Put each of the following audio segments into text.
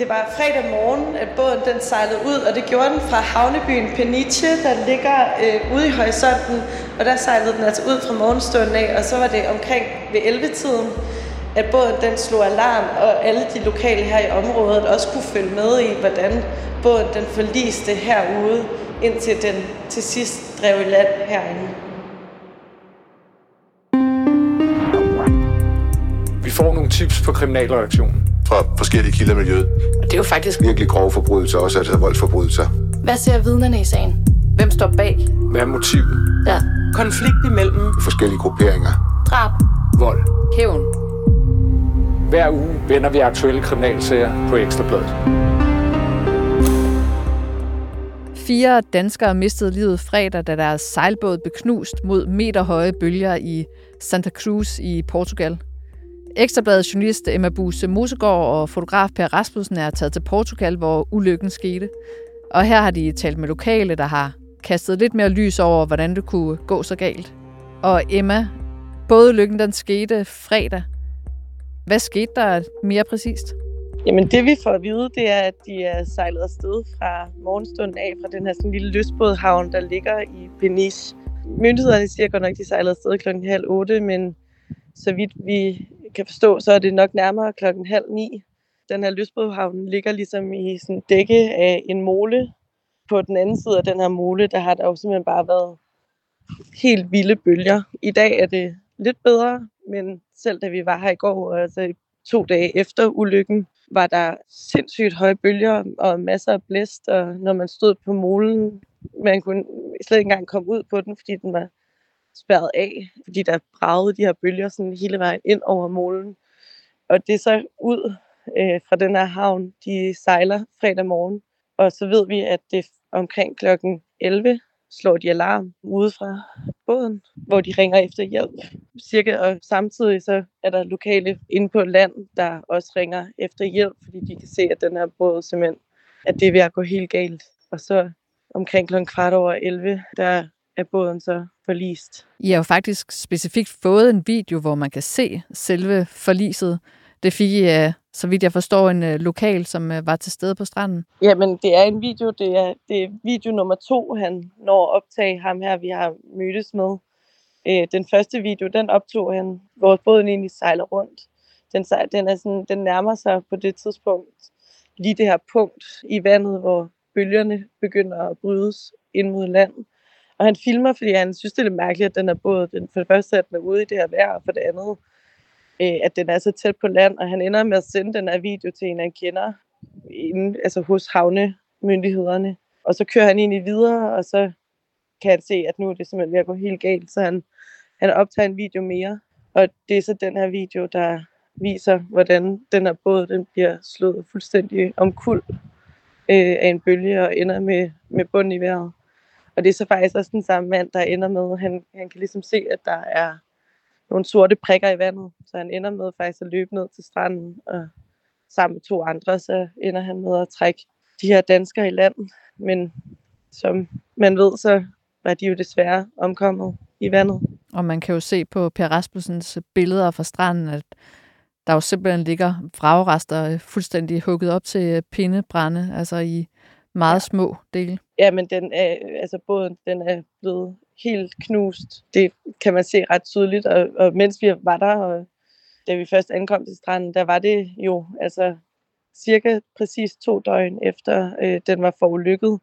Det var fredag morgen, at båden den sejlede ud, og det gjorde den fra havnebyen Peniche, der ligger øh, ude i horisonten. Og der sejlede den altså ud fra morgenstunden af, og så var det omkring ved 11-tiden, at båden den slog alarm, og alle de lokale her i området også kunne følge med i, hvordan båden den forliste herude, indtil den til sidst drev i land herinde. Vi får nogle tips på kriminalreaktionen. Fra forskellige kilder i miljøet. Det er jo faktisk Virkelig grove forbrydelser, også altså voldsforbrydelser. Hvad ser vidnerne i sagen? Hvem står bag? Hvad er motivet? Ja. Konflikt imellem. Forskellige grupperinger. Drab. Vold. Hævn. Hver uge vender vi aktuelle kriminalsager på Ekstrabladet. Fire danskere mistede livet fredag, da deres sejlbåd blev knust mod meterhøje bølger i Santa Cruz i Portugal. Ekstrabladets journalist Emma Buse Mosegård og fotograf Per Rasmussen er taget til Portugal, hvor ulykken skete. Og her har de talt med lokale, der har kastet lidt mere lys over, hvordan det kunne gå så galt. Og Emma, både lykken den skete fredag. Hvad skete der mere præcist? Jamen det vi får at vide, det er, at de er sejlet afsted fra morgenstunden af fra den her sådan lille lystbådhavn, der ligger i Peniche. Myndighederne siger godt nok, at de sejlede afsted klokken halv otte, men så vidt vi kan forstå, så er det nok nærmere klokken halv ni. Den her lystbådhavn ligger ligesom i sådan dække af en mole. På den anden side af den her mole, der har der jo simpelthen bare været helt vilde bølger. I dag er det lidt bedre, men selv da vi var her i går, altså to dage efter ulykken, var der sindssygt høje bølger og masser af blæst, og når man stod på molen, man kunne slet ikke engang komme ud på den, fordi den var spærret af, fordi der bragede de her bølger sådan hele vejen ind over molen. Og det er så ud øh, fra den her havn, de sejler fredag morgen, og så ved vi, at det omkring klokken 11 slår de alarm ude fra båden, hvor de ringer efter hjælp. Cirka og samtidig så er der lokale inde på land, der også ringer efter hjælp, fordi de kan se, at den her båd simpelthen, at det er ved at gå helt galt. Og så omkring klokken kvart over 11, der er båden så forlist. I har jo faktisk specifikt fået en video, hvor man kan se selve forliset. Det fik I, øh, så vidt jeg forstår, en øh, lokal, som øh, var til stede på stranden. Jamen, det er en video. Det er, det er video nummer to, han når at optage ham her, vi har mødtes med. Den første video, den optog han, hvor båden egentlig sejler rundt. Den, den, er sådan, den nærmer sig på det tidspunkt lige det her punkt i vandet, hvor bølgerne begynder at brydes ind mod land. Og han filmer, fordi han synes, det er lidt mærkeligt, at den er både, den, for det første, at den er ude i det her vejr, og for det andet, øh, at den er så tæt på land, og han ender med at sende den her video til en, han kender, inden, altså hos havnemyndighederne. Og så kører han egentlig videre, og så kan han se, at nu er det simpelthen ved at gå helt galt, så han, han optager en video mere. Og det er så den her video, der viser, hvordan den her båd den bliver slået fuldstændig omkuld øh, af en bølge og ender med, med bunden i vejret. Og det er så faktisk også den samme mand, der ender med, han, han kan ligesom se, at der er nogle sorte prikker i vandet, så han ender med faktisk at løbe ned til stranden, og sammen med to andre, så ender han med at trække de her danskere i land. Men som man ved, så var de jo desværre omkommet i vandet. Og man kan jo se på Per Rasmussens billeder fra stranden, at der jo simpelthen ligger vragrester fuldstændig hugget op til pindebrænde, altså i meget ja. små dele. Ja, men den er, altså båden den er blevet helt knust. Det kan man se ret tydeligt, og, og mens vi var der, og da vi først ankom til stranden, der var det jo altså cirka præcis to døgn efter øh, den var forulykket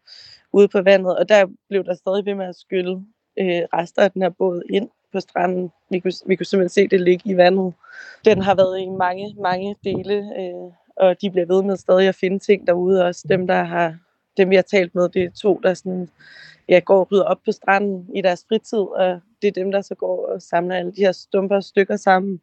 ude på vandet, og der blev der stadig ved med at skylle øh, rester af den her båd ind på stranden. Vi kunne, vi kunne simpelthen se det ligge i vandet. Den har været i mange, mange dele, øh, og de bliver ved med stadig at finde ting derude. Også dem, der har, dem vi har talt med, det er to, der sådan, ja, går og rydder op på stranden i deres fritid, og det er dem, der så går og samler alle de her stumper stykker sammen,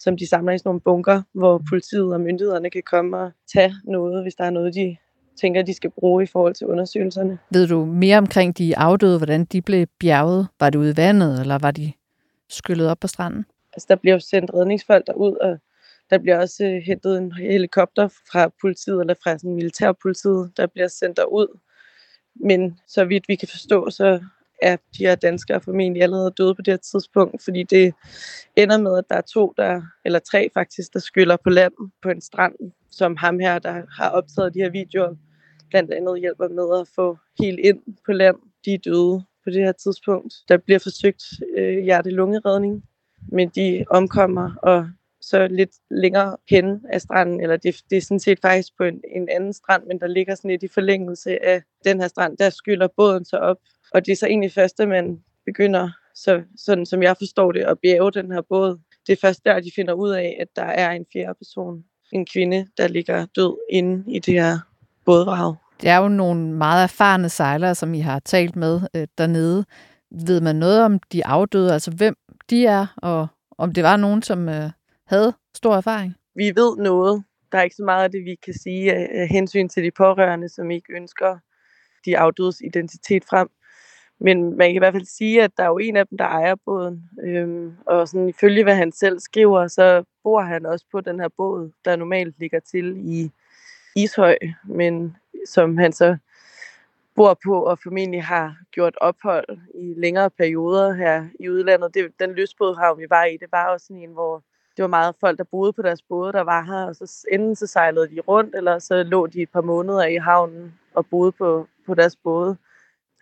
som de samler i sådan nogle bunker, hvor politiet og myndighederne kan komme og tage noget, hvis der er noget, de tænker, de skal bruge i forhold til undersøgelserne. Ved du mere omkring de afdøde, hvordan de blev bjerget? Var det ude i vandet, eller var de skyllet op på stranden? Altså, der bliver jo sendt redningsfolk derud, og der bliver også øh, hentet en helikopter fra politiet, eller fra sådan militærpolitiet, der bliver sendt derud. Men så vidt vi kan forstå, så er de her danskere formentlig allerede døde på det her tidspunkt, fordi det ender med, at der er to, der, eller tre faktisk, der skyller på land på en strand, som ham her, der har optaget de her videoer, blandt andet hjælper med at få helt ind på land. De er døde på det her tidspunkt. Der bliver forsøgt øh, hjerte-lungeredning, men de omkommer, og så lidt længere hen af stranden, eller det, det er sådan set faktisk på en, en anden strand, men der ligger sådan lidt i forlængelse af den her strand, der skylder båden så op. Og det er så egentlig først, at man begynder, så, sådan som jeg forstår det, at bjerge den her båd. Det er først der, de finder ud af, at der er en fjerde person, en kvinde, der ligger død inde i det her bådvrag. Det er jo nogle meget erfarne sejlere, som I har talt med øh, dernede. Ved man noget om de afdøde, altså hvem de er, og om det var nogen, som øh, havde stor erfaring? Vi ved noget. Der er ikke så meget af det, vi kan sige af hensyn til de pårørende, som ikke ønsker de afdødes identitet frem. Men man kan i hvert fald sige, at der er jo en af dem, der ejer båden. Øhm, og sådan ifølge hvad han selv skriver, så bor han også på den her båd, der normalt ligger til i Ishøj, men som han så bor på og formentlig har gjort ophold i længere perioder her i udlandet. Det, den lystbådhavn, vi var i, det var også sådan en, hvor det var meget folk, der boede på deres både, der var her, og så enten så sejlede de rundt, eller så lå de et par måneder i havnen og boede på, på deres både.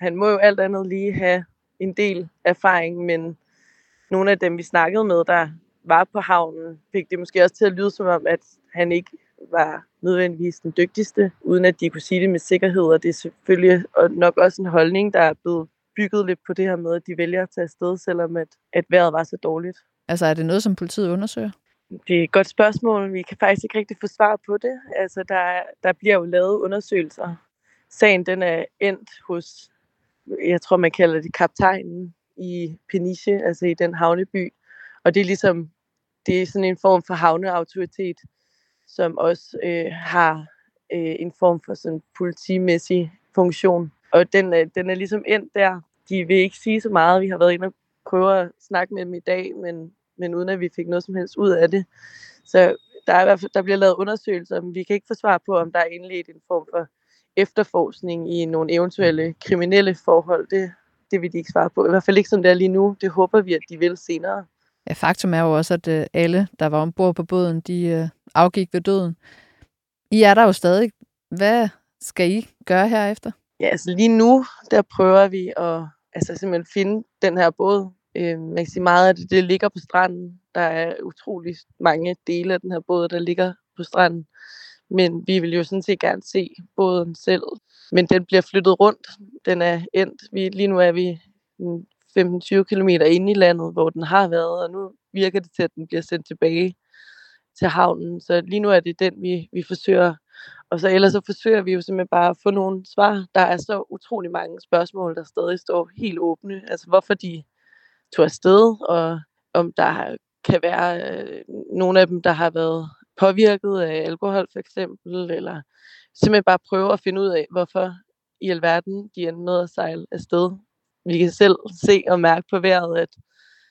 Han må jo alt andet lige have en del erfaring, men nogle af dem, vi snakkede med, der var på havnen, fik det måske også til at lyde som om, at han ikke var nødvendigvis den dygtigste, uden at de kunne sige det med sikkerhed, og det er selvfølgelig nok også en holdning, der er blevet bygget lidt på det her med, at de vælger at tage afsted, selvom at, at vejret var så dårligt. Altså er det noget, som politiet undersøger? Det er et godt spørgsmål. Vi kan faktisk ikke rigtig få svar på det. Altså, der, der bliver jo lavet undersøgelser. Sagen den er endt hos, jeg tror man kalder det kaptajnen i Peniche, altså i den havneby. Og det er ligesom, det er sådan en form for havneautoritet, som også øh, har øh, en form for sådan politimæssig funktion. Og den, øh, den er ligesom endt der. De vil ikke sige så meget. Vi har været inde og prøve at snakke med dem i dag, men, men uden at vi fik noget som helst ud af det. Så der, er i hvert fald, der bliver lavet undersøgelser, men vi kan ikke få svar på, om der er indledt en form for efterforskning i nogle eventuelle kriminelle forhold. Det, det vil de ikke svare på. I hvert fald ikke som det er lige nu. Det håber vi, at de vil senere. Ja, faktum er jo også, at øh, alle, der var ombord på båden, de øh, afgik ved døden. I er der jo stadig. Hvad skal I gøre herefter? Ja, altså lige nu, der prøver vi at altså simpelthen finde den her båd. Øh, man kan sige meget af det, det ligger på stranden. Der er utrolig mange dele af den her båd, der ligger på stranden. Men vi vil jo sådan set gerne se båden selv. Men den bliver flyttet rundt. Den er endt. Vi, lige nu er vi 15-20 km inde i landet, hvor den har været, og nu virker det til, at den bliver sendt tilbage til havnen. Så lige nu er det den, vi, vi forsøger. Og så ellers så forsøger vi jo simpelthen bare at få nogle svar. Der er så utrolig mange spørgsmål, der stadig står helt åbne. Altså hvorfor de tog afsted, og om der kan være øh, nogle af dem, der har været påvirket af alkohol for eksempel, eller simpelthen bare prøve at finde ud af, hvorfor i alverden de endte med at sejle afsted vi kan selv se og mærke på vejret, at,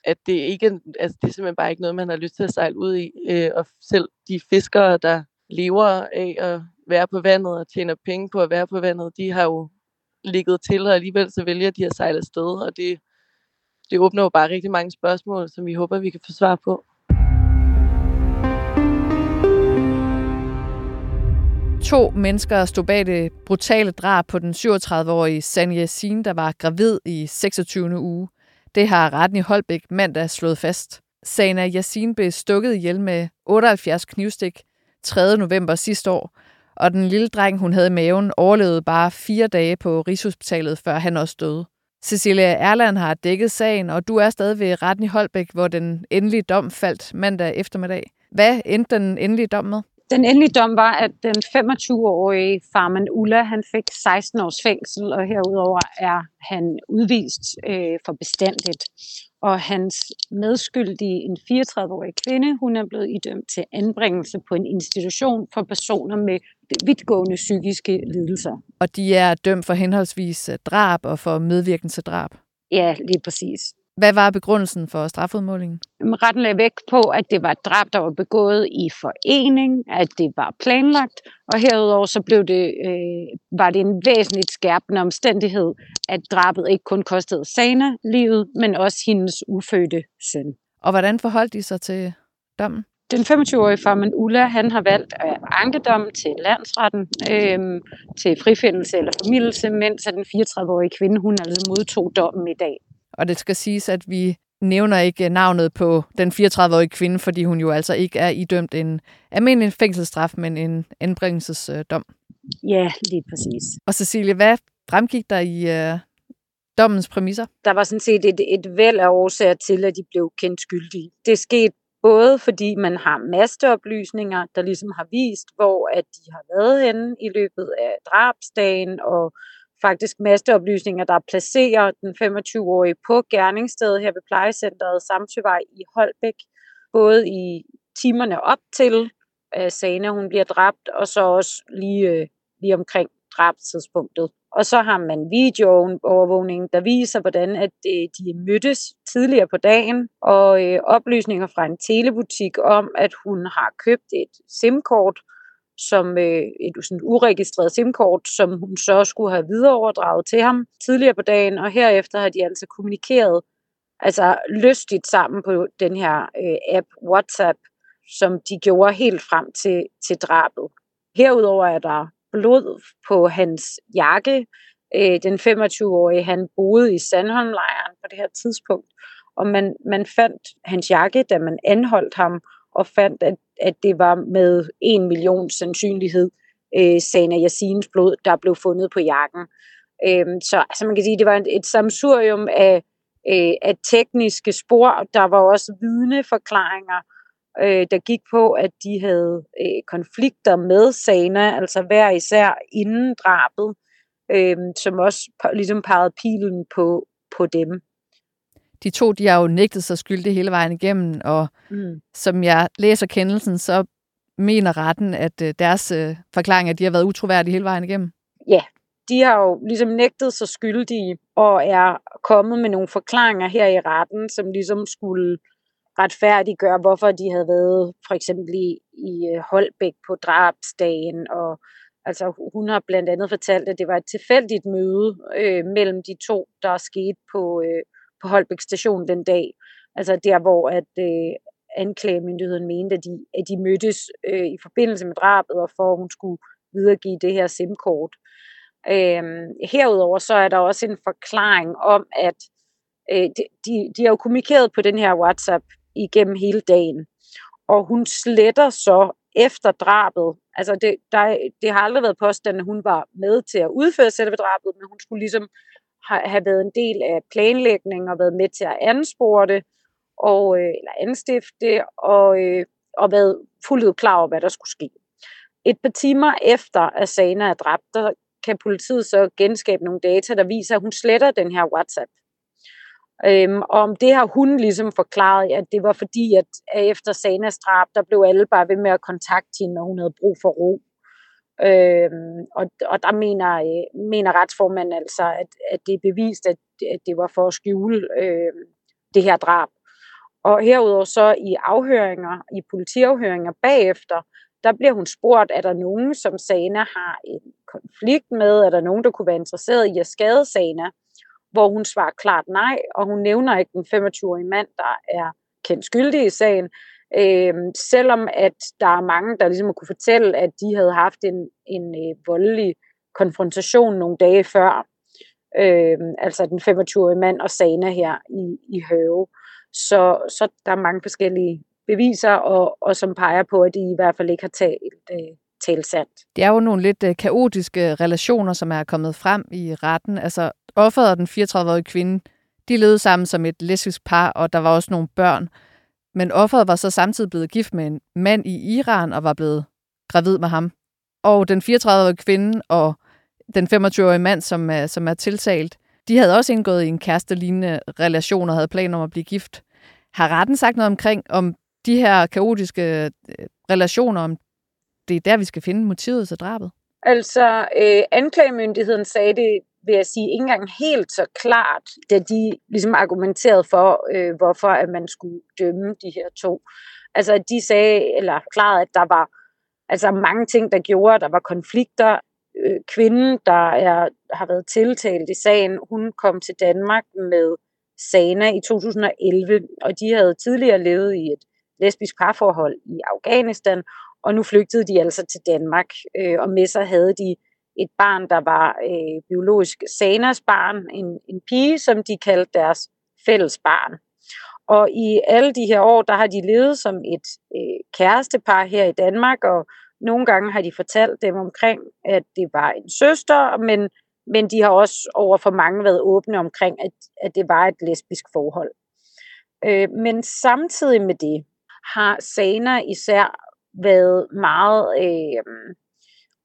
at det, ikke, altså det er simpelthen bare ikke noget, man har lyst til at sejle ud i. Øh, og selv de fiskere, der lever af at være på vandet og tjener penge på at være på vandet, de har jo ligget til, og alligevel så vælger de at sejle afsted, og det, det åbner jo bare rigtig mange spørgsmål, som vi håber, vi kan få svar på. To mennesker stod bag det brutale drab på den 37-årige Sanja Sin, der var gravid i 26. uge. Det har retten i Holbæk mandag slået fast. Sana Yasin blev stukket ihjel med 78 knivstik 3. november sidste år, og den lille dreng, hun havde i maven, overlevede bare fire dage på Rigshospitalet, før han også døde. Cecilia Erland har dækket sagen, og du er stadig ved retten i Holbæk, hvor den endelige dom faldt mandag eftermiddag. Hvad endte den endelige dom med? Den endelige dom var, at den 25-årige farmand Ulla, han fik 16 års fængsel, og herudover er han udvist øh, for bestandigt. Og hans medskyldige, en 34-årig kvinde, hun er blevet idømt til anbringelse på en institution for personer med vidtgående psykiske lidelser. Og de er dømt for henholdsvis drab og for medvirkning til drab? Ja, lige præcis. Hvad var begrundelsen for strafudmålingen? Retten lagde vægt på, at det var et drab, der var begået i forening, at det var planlagt, og herudover så blev det, øh, var det en væsentligt skærpende omstændighed, at drabet ikke kun kostede Sana livet, men også hendes ufødte søn. Og hvordan forholdt de sig til dommen? Den 25-årige farmand Ulla, han har valgt at ankedom til landsretten øh, til frifindelse eller formidelse, mens den 34-årige kvinde, hun altså modtog dommen i dag. Og det skal siges, at vi nævner ikke navnet på den 34-årige kvinde, fordi hun jo altså ikke er idømt en almindelig fængselsstraf, men en anbringelsesdom. Ja, lige præcis. Og Cecilie, hvad fremgik der i øh, dommens præmisser? Der var sådan set et, et væld af årsager til, at de blev kendt skyldige. Det skete både fordi man har masteoplysninger, der ligesom har vist, hvor at de har været henne i løbet af drabsdagen, og faktisk masteoplysninger, der placerer den 25-årige på gerningsstedet her ved plejecenteret Samsøvej i Holbæk, både i timerne op til øh, at sagen, hun bliver dræbt, og så også lige, øh, lige omkring drabstidspunktet. Og så har man videoovervågning, der viser, hvordan at øh, de mødtes tidligere på dagen, og øh, oplysninger fra en telebutik om, at hun har købt et SIM-kort, som øh, et sådan uregistreret SIM-kort, som hun så skulle have videreoverdraget til ham tidligere på dagen, og herefter har de altså kommunikeret altså lystigt sammen på den her øh, app WhatsApp, som de gjorde helt frem til, til drabet. Herudover er der blod på hans jakke. Øh, den 25-årige, han boede i Sandholmlejren på det her tidspunkt, og man, man fandt hans jakke, da man anholdt ham, og fandt, at, at det var med en million sandsynlighed øh, Sana Yassins blod, der blev fundet på jakken. Øh, så altså man kan sige, det var et, et samsurium af, øh, af tekniske spor. Der var også vidneforklaringer, øh, der gik på, at de havde øh, konflikter med Sana, altså hver især inden drabet, øh, som også ligesom pegede pilen på, på dem. De to, de har jo nægtet sig skyldige hele vejen igennem, og mm. som jeg læser kendelsen, så mener retten, at øh, deres øh, forklaring, at de har været utroværdige hele vejen igennem. Ja, de har jo ligesom nægtet sig skyldige, og er kommet med nogle forklaringer her i retten, som ligesom skulle retfærdiggøre, hvorfor de havde været for eksempel i, i øh, Holbæk på drabsdagen, og altså hun har blandt andet fortalt, at det var et tilfældigt møde øh, mellem de to, der er sket på, øh, på Holbæk station den dag. Altså der, hvor at øh, anklagemyndigheden mente, at de, at de mødtes øh, i forbindelse med drabet, og for at hun skulle videregive det her SIM-kort. Øhm, herudover så er der også en forklaring om, at øh, de, de, de har jo kommunikeret på den her WhatsApp igennem hele dagen. Og hun sletter så efter drabet, altså det, der, det har aldrig været påstanden, at hun var med til at udføre selve drabet, men hun skulle ligesom have, været en del af planlægningen og været med til at anspore det, og, øh, eller anstifte det, og, øh, og været fuldt ud klar over, hvad der skulle ske. Et par timer efter, at Sana er dræbt, der kan politiet så genskabe nogle data, der viser, at hun sletter den her WhatsApp. Øhm, og om det har hun ligesom forklaret, at det var fordi, at efter Sanas drab, der blev alle bare ved med at kontakte hende, når hun havde brug for ro. Øh, og, og der mener, øh, mener retsformanden altså, at, at det er bevist, at, at det var for at skjule øh, det her drab. Og herudover så i afhøringer, i politiafhøringer bagefter, der bliver hun spurgt, er der nogen, som Sana har en konflikt med? Er der nogen, der kunne være interesseret i at skade Sana? hvor hun svarer klart nej, og hun nævner ikke den 25-årige mand, der er kendt skyldig i sagen, øh, selvom at der er mange, der ligesom kunne fortælle, at de havde haft en, en øh, voldelig konfrontation nogle dage før, øh, altså den 25-årige mand og Sana her i, i Høve. Så, så der er mange forskellige beviser, og, og som peger på, at de i hvert fald ikke har talt, øh, talt sandt. Det er jo nogle lidt øh, kaotiske relationer, som er kommet frem i retten. Altså offeret og den 34-årige kvinde, de levede sammen som et lesbisk par, og der var også nogle børn. Men offeret var så samtidig blevet gift med en mand i Iran og var blevet gravid med ham. Og den 34-årige kvinde og den 25-årige mand, som er, som er tiltalt, de havde også indgået i en kærestelignende relation og havde planer om at blive gift. Har retten sagt noget omkring, om de her kaotiske øh, relationer, om det er der, vi skal finde motivet til drabet? Altså, øh, anklagemyndigheden sagde det vil jeg sige, ikke engang helt så klart, da de ligesom argumenterede for, øh, hvorfor at man skulle dømme de her to. Altså, at de sagde, eller klarede, at der var altså mange ting, der gjorde, at der var konflikter. Øh, kvinden, der er, har været tiltalt i sagen, hun kom til Danmark med Sana i 2011, og de havde tidligere levet i et lesbisk parforhold i Afghanistan, og nu flygtede de altså til Danmark, øh, og med sig havde de et barn, der var øh, biologisk Sanas barn, en, en pige, som de kaldte deres fælles barn. Og i alle de her år, der har de levet som et øh, kærestepar her i Danmark, og nogle gange har de fortalt dem omkring, at det var en søster, men, men de har også over for mange været åbne omkring, at, at det var et lesbisk forhold. Øh, men samtidig med det har Sana især været meget øh,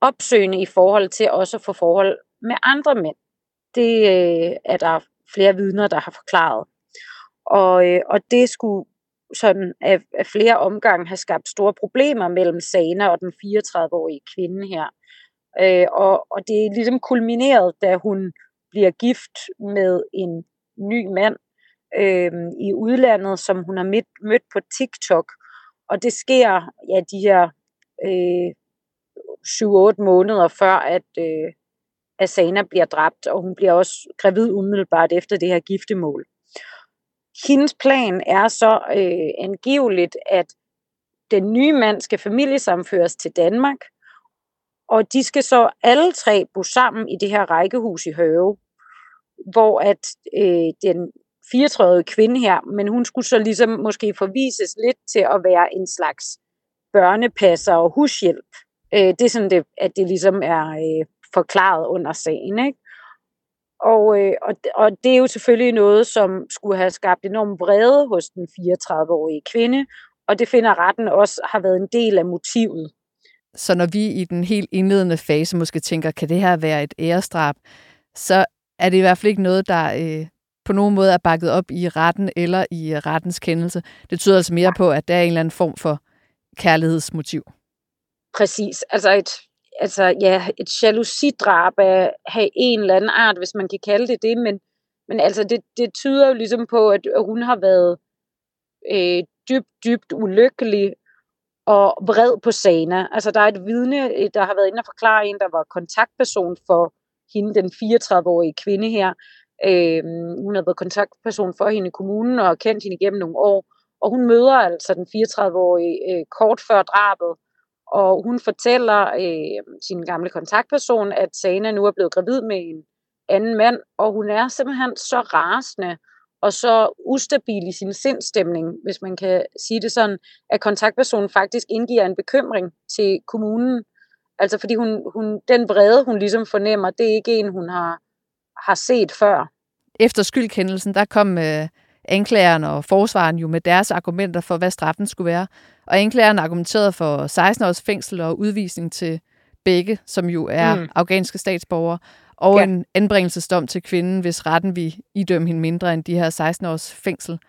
opsøgende i forhold til også at få forhold med andre mænd. Det øh, er der flere vidner, der har forklaret. Og, øh, og det skulle sådan af, af flere omgange have skabt store problemer mellem Sana og den 34-årige kvinde her. Øh, og, og det er ligesom kulmineret, da hun bliver gift med en ny mand øh, i udlandet, som hun har mødt, mødt på TikTok. Og det sker ja, de her øh, 7-8 måneder før, at øh, Asana bliver dræbt, og hun bliver også gravid umiddelbart efter det her giftemål. Hendes plan er så øh, angiveligt, at den nye mand skal familiesamføres til Danmark, og de skal så alle tre bo sammen i det her rækkehus i Høve, hvor at øh, den 34 kvinde her, men hun skulle så ligesom måske forvises lidt til at være en slags børnepasser og hushjælp. Øh, det er sådan, det, at det ligesom er øh, forklaret under sagen. Ikke? Og, øh, og, og det er jo selvfølgelig noget, som skulle have skabt enorm vrede hos den 34-årige kvinde, og det finder retten også har været en del af motivet. Så når vi i den helt indledende fase måske tænker, kan det her være et ærestrap, så er det i hvert fald ikke noget, der øh, på nogen måde er bakket op i retten eller i rettens kendelse. Det tyder altså mere på, at der er en eller anden form for kærlighedsmotiv. Præcis. Altså et, altså, ja, et jalousidrab af, have en eller anden art, hvis man kan kalde det det, men, men altså, det, det tyder jo ligesom på, at hun har været øh, dybt, dybt ulykkelig og vred på Sana. Altså, der er et vidne, øh, der har været inde og forklare en, der var kontaktperson for hende, den 34-årige kvinde her. Øh, hun har været kontaktperson for hende i kommunen og kendt hende igennem nogle år. Og hun møder altså den 34-årige øh, kort før drabet, og hun fortæller øh, sin gamle kontaktperson, at Sana nu er blevet gravid med en anden mand, og hun er simpelthen så rasende og så ustabil i sin sindstemning, hvis man kan sige det sådan, at kontaktpersonen faktisk indgiver en bekymring til kommunen. Altså fordi hun, hun, den vrede, hun ligesom fornemmer, det er ikke en, hun har, har set før. Efter skyldkendelsen, der kom øh, anklageren og forsvaren jo med deres argumenter for, hvad straffen skulle være. Og anklageren argumenterede for 16 års fængsel og udvisning til begge, som jo er mm. afghanske statsborgere, og ja. en anbringelsesdom til kvinden, hvis retten vil idømme hende mindre end de her 16 års fængsel.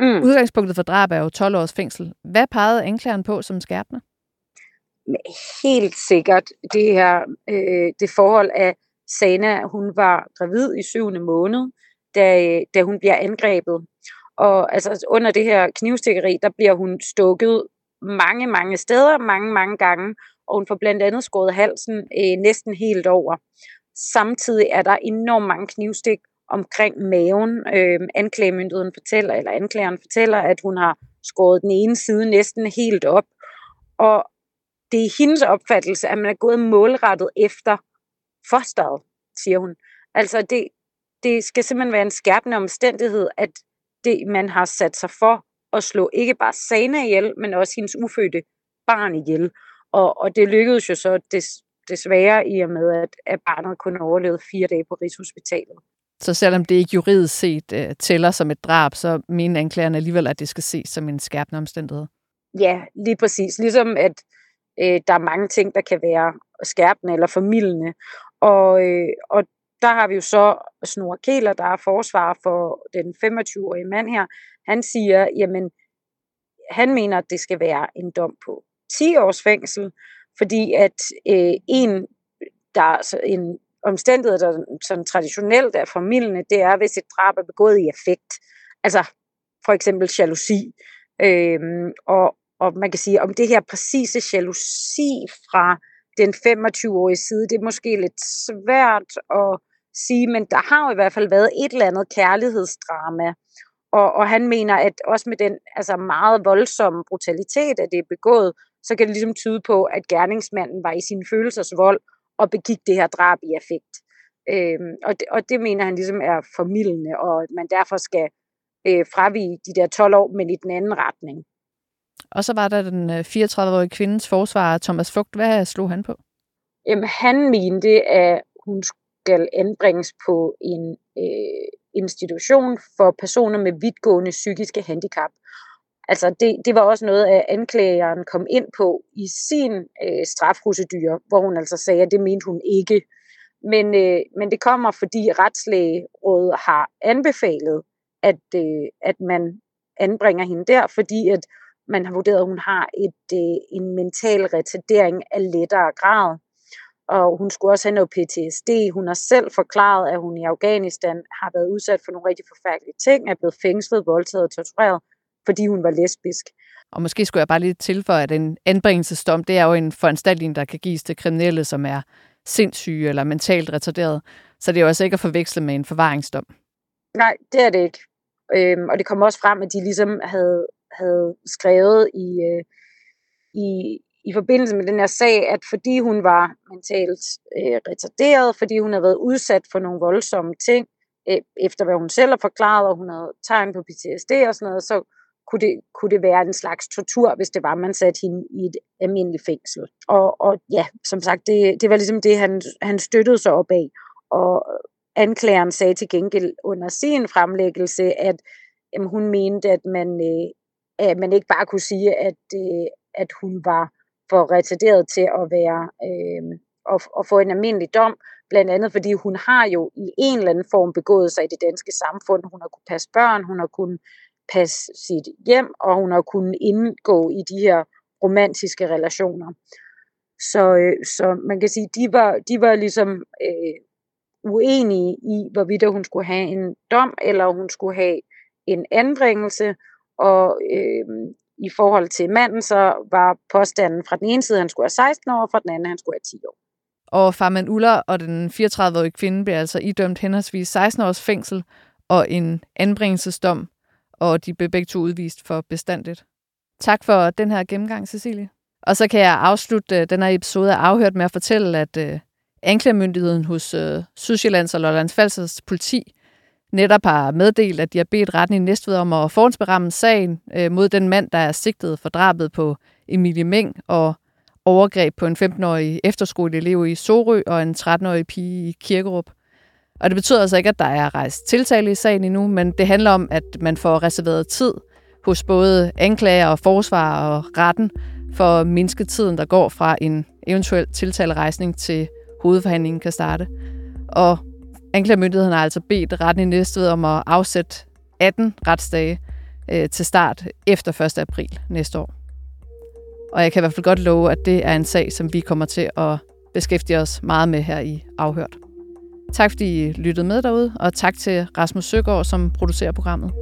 Mm. Udgangspunktet for drab er jo 12 års fængsel. Hvad pegede anklageren på som skærpende? Helt sikkert det her øh, det forhold, at Sana hun var gravid i syvende måned, da, da hun bliver angrebet. Og altså under det her knivstikkeri, der bliver hun stukket mange, mange steder, mange, mange gange, og hun får blandt andet skåret halsen øh, næsten helt over. Samtidig er der enormt mange knivstik omkring maven. Øh, anklagemyndigheden fortæller, eller anklageren fortæller, at hun har skåret den ene side næsten helt op. Og det er hendes opfattelse, at man er gået målrettet efter fosteret, siger hun. Altså det, det skal simpelthen være en skærpende omstændighed, at det, man har sat sig for at slå ikke bare Sana ihjel, men også hendes ufødte barn ihjel. Og, og det lykkedes jo så des, desværre i og med, at, at barnet kun overlevede fire dage på Rigshospitalet. Så selvom det ikke juridisk set uh, tæller som et drab, så mener anklagerne alligevel, at det skal ses som en skærpende omstændighed? Ja, lige præcis. Ligesom at øh, der er mange ting, der kan være skærpende eller formidlende. Og, øh, og der har vi jo så Snor Kæler, der er forsvar for den 25-årige mand her. Han siger, jamen, han mener, at det skal være en dom på 10 års fængsel, fordi at øh, en, der er altså en omstændighed, der sådan traditionelt er formidlende, det er, hvis et drab er begået i affekt. Altså for eksempel jalousi. Øhm, og, og man kan sige, om det her præcise jalousi fra den 25-årige side, det er måske lidt svært at sige, men der har jo i hvert fald været et eller andet kærlighedsdrama. Og, og han mener, at også med den altså meget voldsomme brutalitet, at det er begået, så kan det ligesom tyde på, at gerningsmanden var i sin følelsesvold og begik det her drab i affekt. Øhm, og, det, og det mener han ligesom er formidlende, og at man derfor skal øh, fravige de der 12 år, men i den anden retning. Og så var der den øh, 34-årige kvindes kvindens forsvar, Thomas Fugt. Hvad slog han på? Jamen, han mente, at hun skal anbringes på en øh, institution for personer med vidtgående psykiske handicap. Altså det, det var også noget, at anklageren kom ind på i sin øh, strafprocedur, hvor hun altså sagde, at det mente hun ikke. Men, øh, men det kommer, fordi retslægerådet har anbefalet, at, øh, at man anbringer hende der, fordi at man har vurderet, at hun har et, øh, en mental retardering af lettere grad. Og hun skulle også have noget PTSD. Hun har selv forklaret, at hun i Afghanistan har været udsat for nogle rigtig forfærdelige ting, er blevet fængslet, voldtaget og tortureret, fordi hun var lesbisk. Og måske skulle jeg bare lige tilføje, at en anbringelsesdom, det er jo en foranstaltning, der kan gives til kriminelle, som er sindssyge eller mentalt retarderet. Så det er jo altså ikke at forveksle med en forvaringsdom. Nej, det er det ikke. Øhm, og det kom også frem, at de ligesom havde, havde skrevet i, øh, i, i forbindelse med den her sag, at fordi hun var mentalt øh, retarderet, fordi hun havde været udsat for nogle voldsomme ting, øh, efter hvad hun selv har forklaret, og hun havde tegn på PTSD og sådan noget, så kunne det, kunne det være en slags tortur, hvis det var, man satte hende i et almindeligt fængsel. Og, og ja, som sagt, det, det var ligesom det, han, han støttede sig op af. Og anklageren sagde til gengæld under sin fremlæggelse, at jamen, hun mente, at man, øh, at man ikke bare kunne sige, at, øh, at hun var for retarderet til at være øh, og, og få en almindelig dom, blandt andet fordi hun har jo i en eller anden form begået sig i det danske samfund. Hun har kunnet passe børn, hun har kunnet passe sit hjem, og hun har kunnet indgå i de her romantiske relationer. Så, øh, så man kan sige, de var, de var ligesom øh, uenige i, hvorvidt hun skulle have en dom, eller hun skulle have en anbringelse, og øh, i forhold til manden, så var påstanden fra den ene side, at han skulle have 16 år, og fra den anden, at han skulle have 10 år. Og Farman Uller og den 34-årige kvinde blev altså idømt henholdsvis 16 års fængsel og en anbringelsesdom, og de blev begge to udvist for bestandigt. Tak for den her gennemgang, Cecilie. Og så kan jeg afslutte øh, den her episode af Afhørt med at fortælle, at øh, anklagemyndigheden hos øh, Sydsjællands og Lollands Falsers politi netop har meddelt, at de har bedt retten i Næstved om at forhåndsberamme sagen øh, mod den mand, der er sigtet for drabet på Emilie Meng og overgreb på en 15-årig efterskoleelev i Sorø og en 13-årig pige i Kirkerup. Og det betyder altså ikke, at der er rejst tiltale i sagen endnu, men det handler om, at man får reserveret tid hos både anklager og forsvar og retten for at mindske tiden, der går fra en eventuel tiltalerejsning til hovedforhandlingen kan starte. Og anklagemyndigheden har altså bedt retten i Næstved om at afsætte 18 retsdage øh, til start efter 1. april næste år. Og jeg kan i hvert fald godt love, at det er en sag, som vi kommer til at beskæftige os meget med her i Afhørt. Tak fordi I lyttede med derude, og tak til Rasmus Søgaard, som producerer programmet.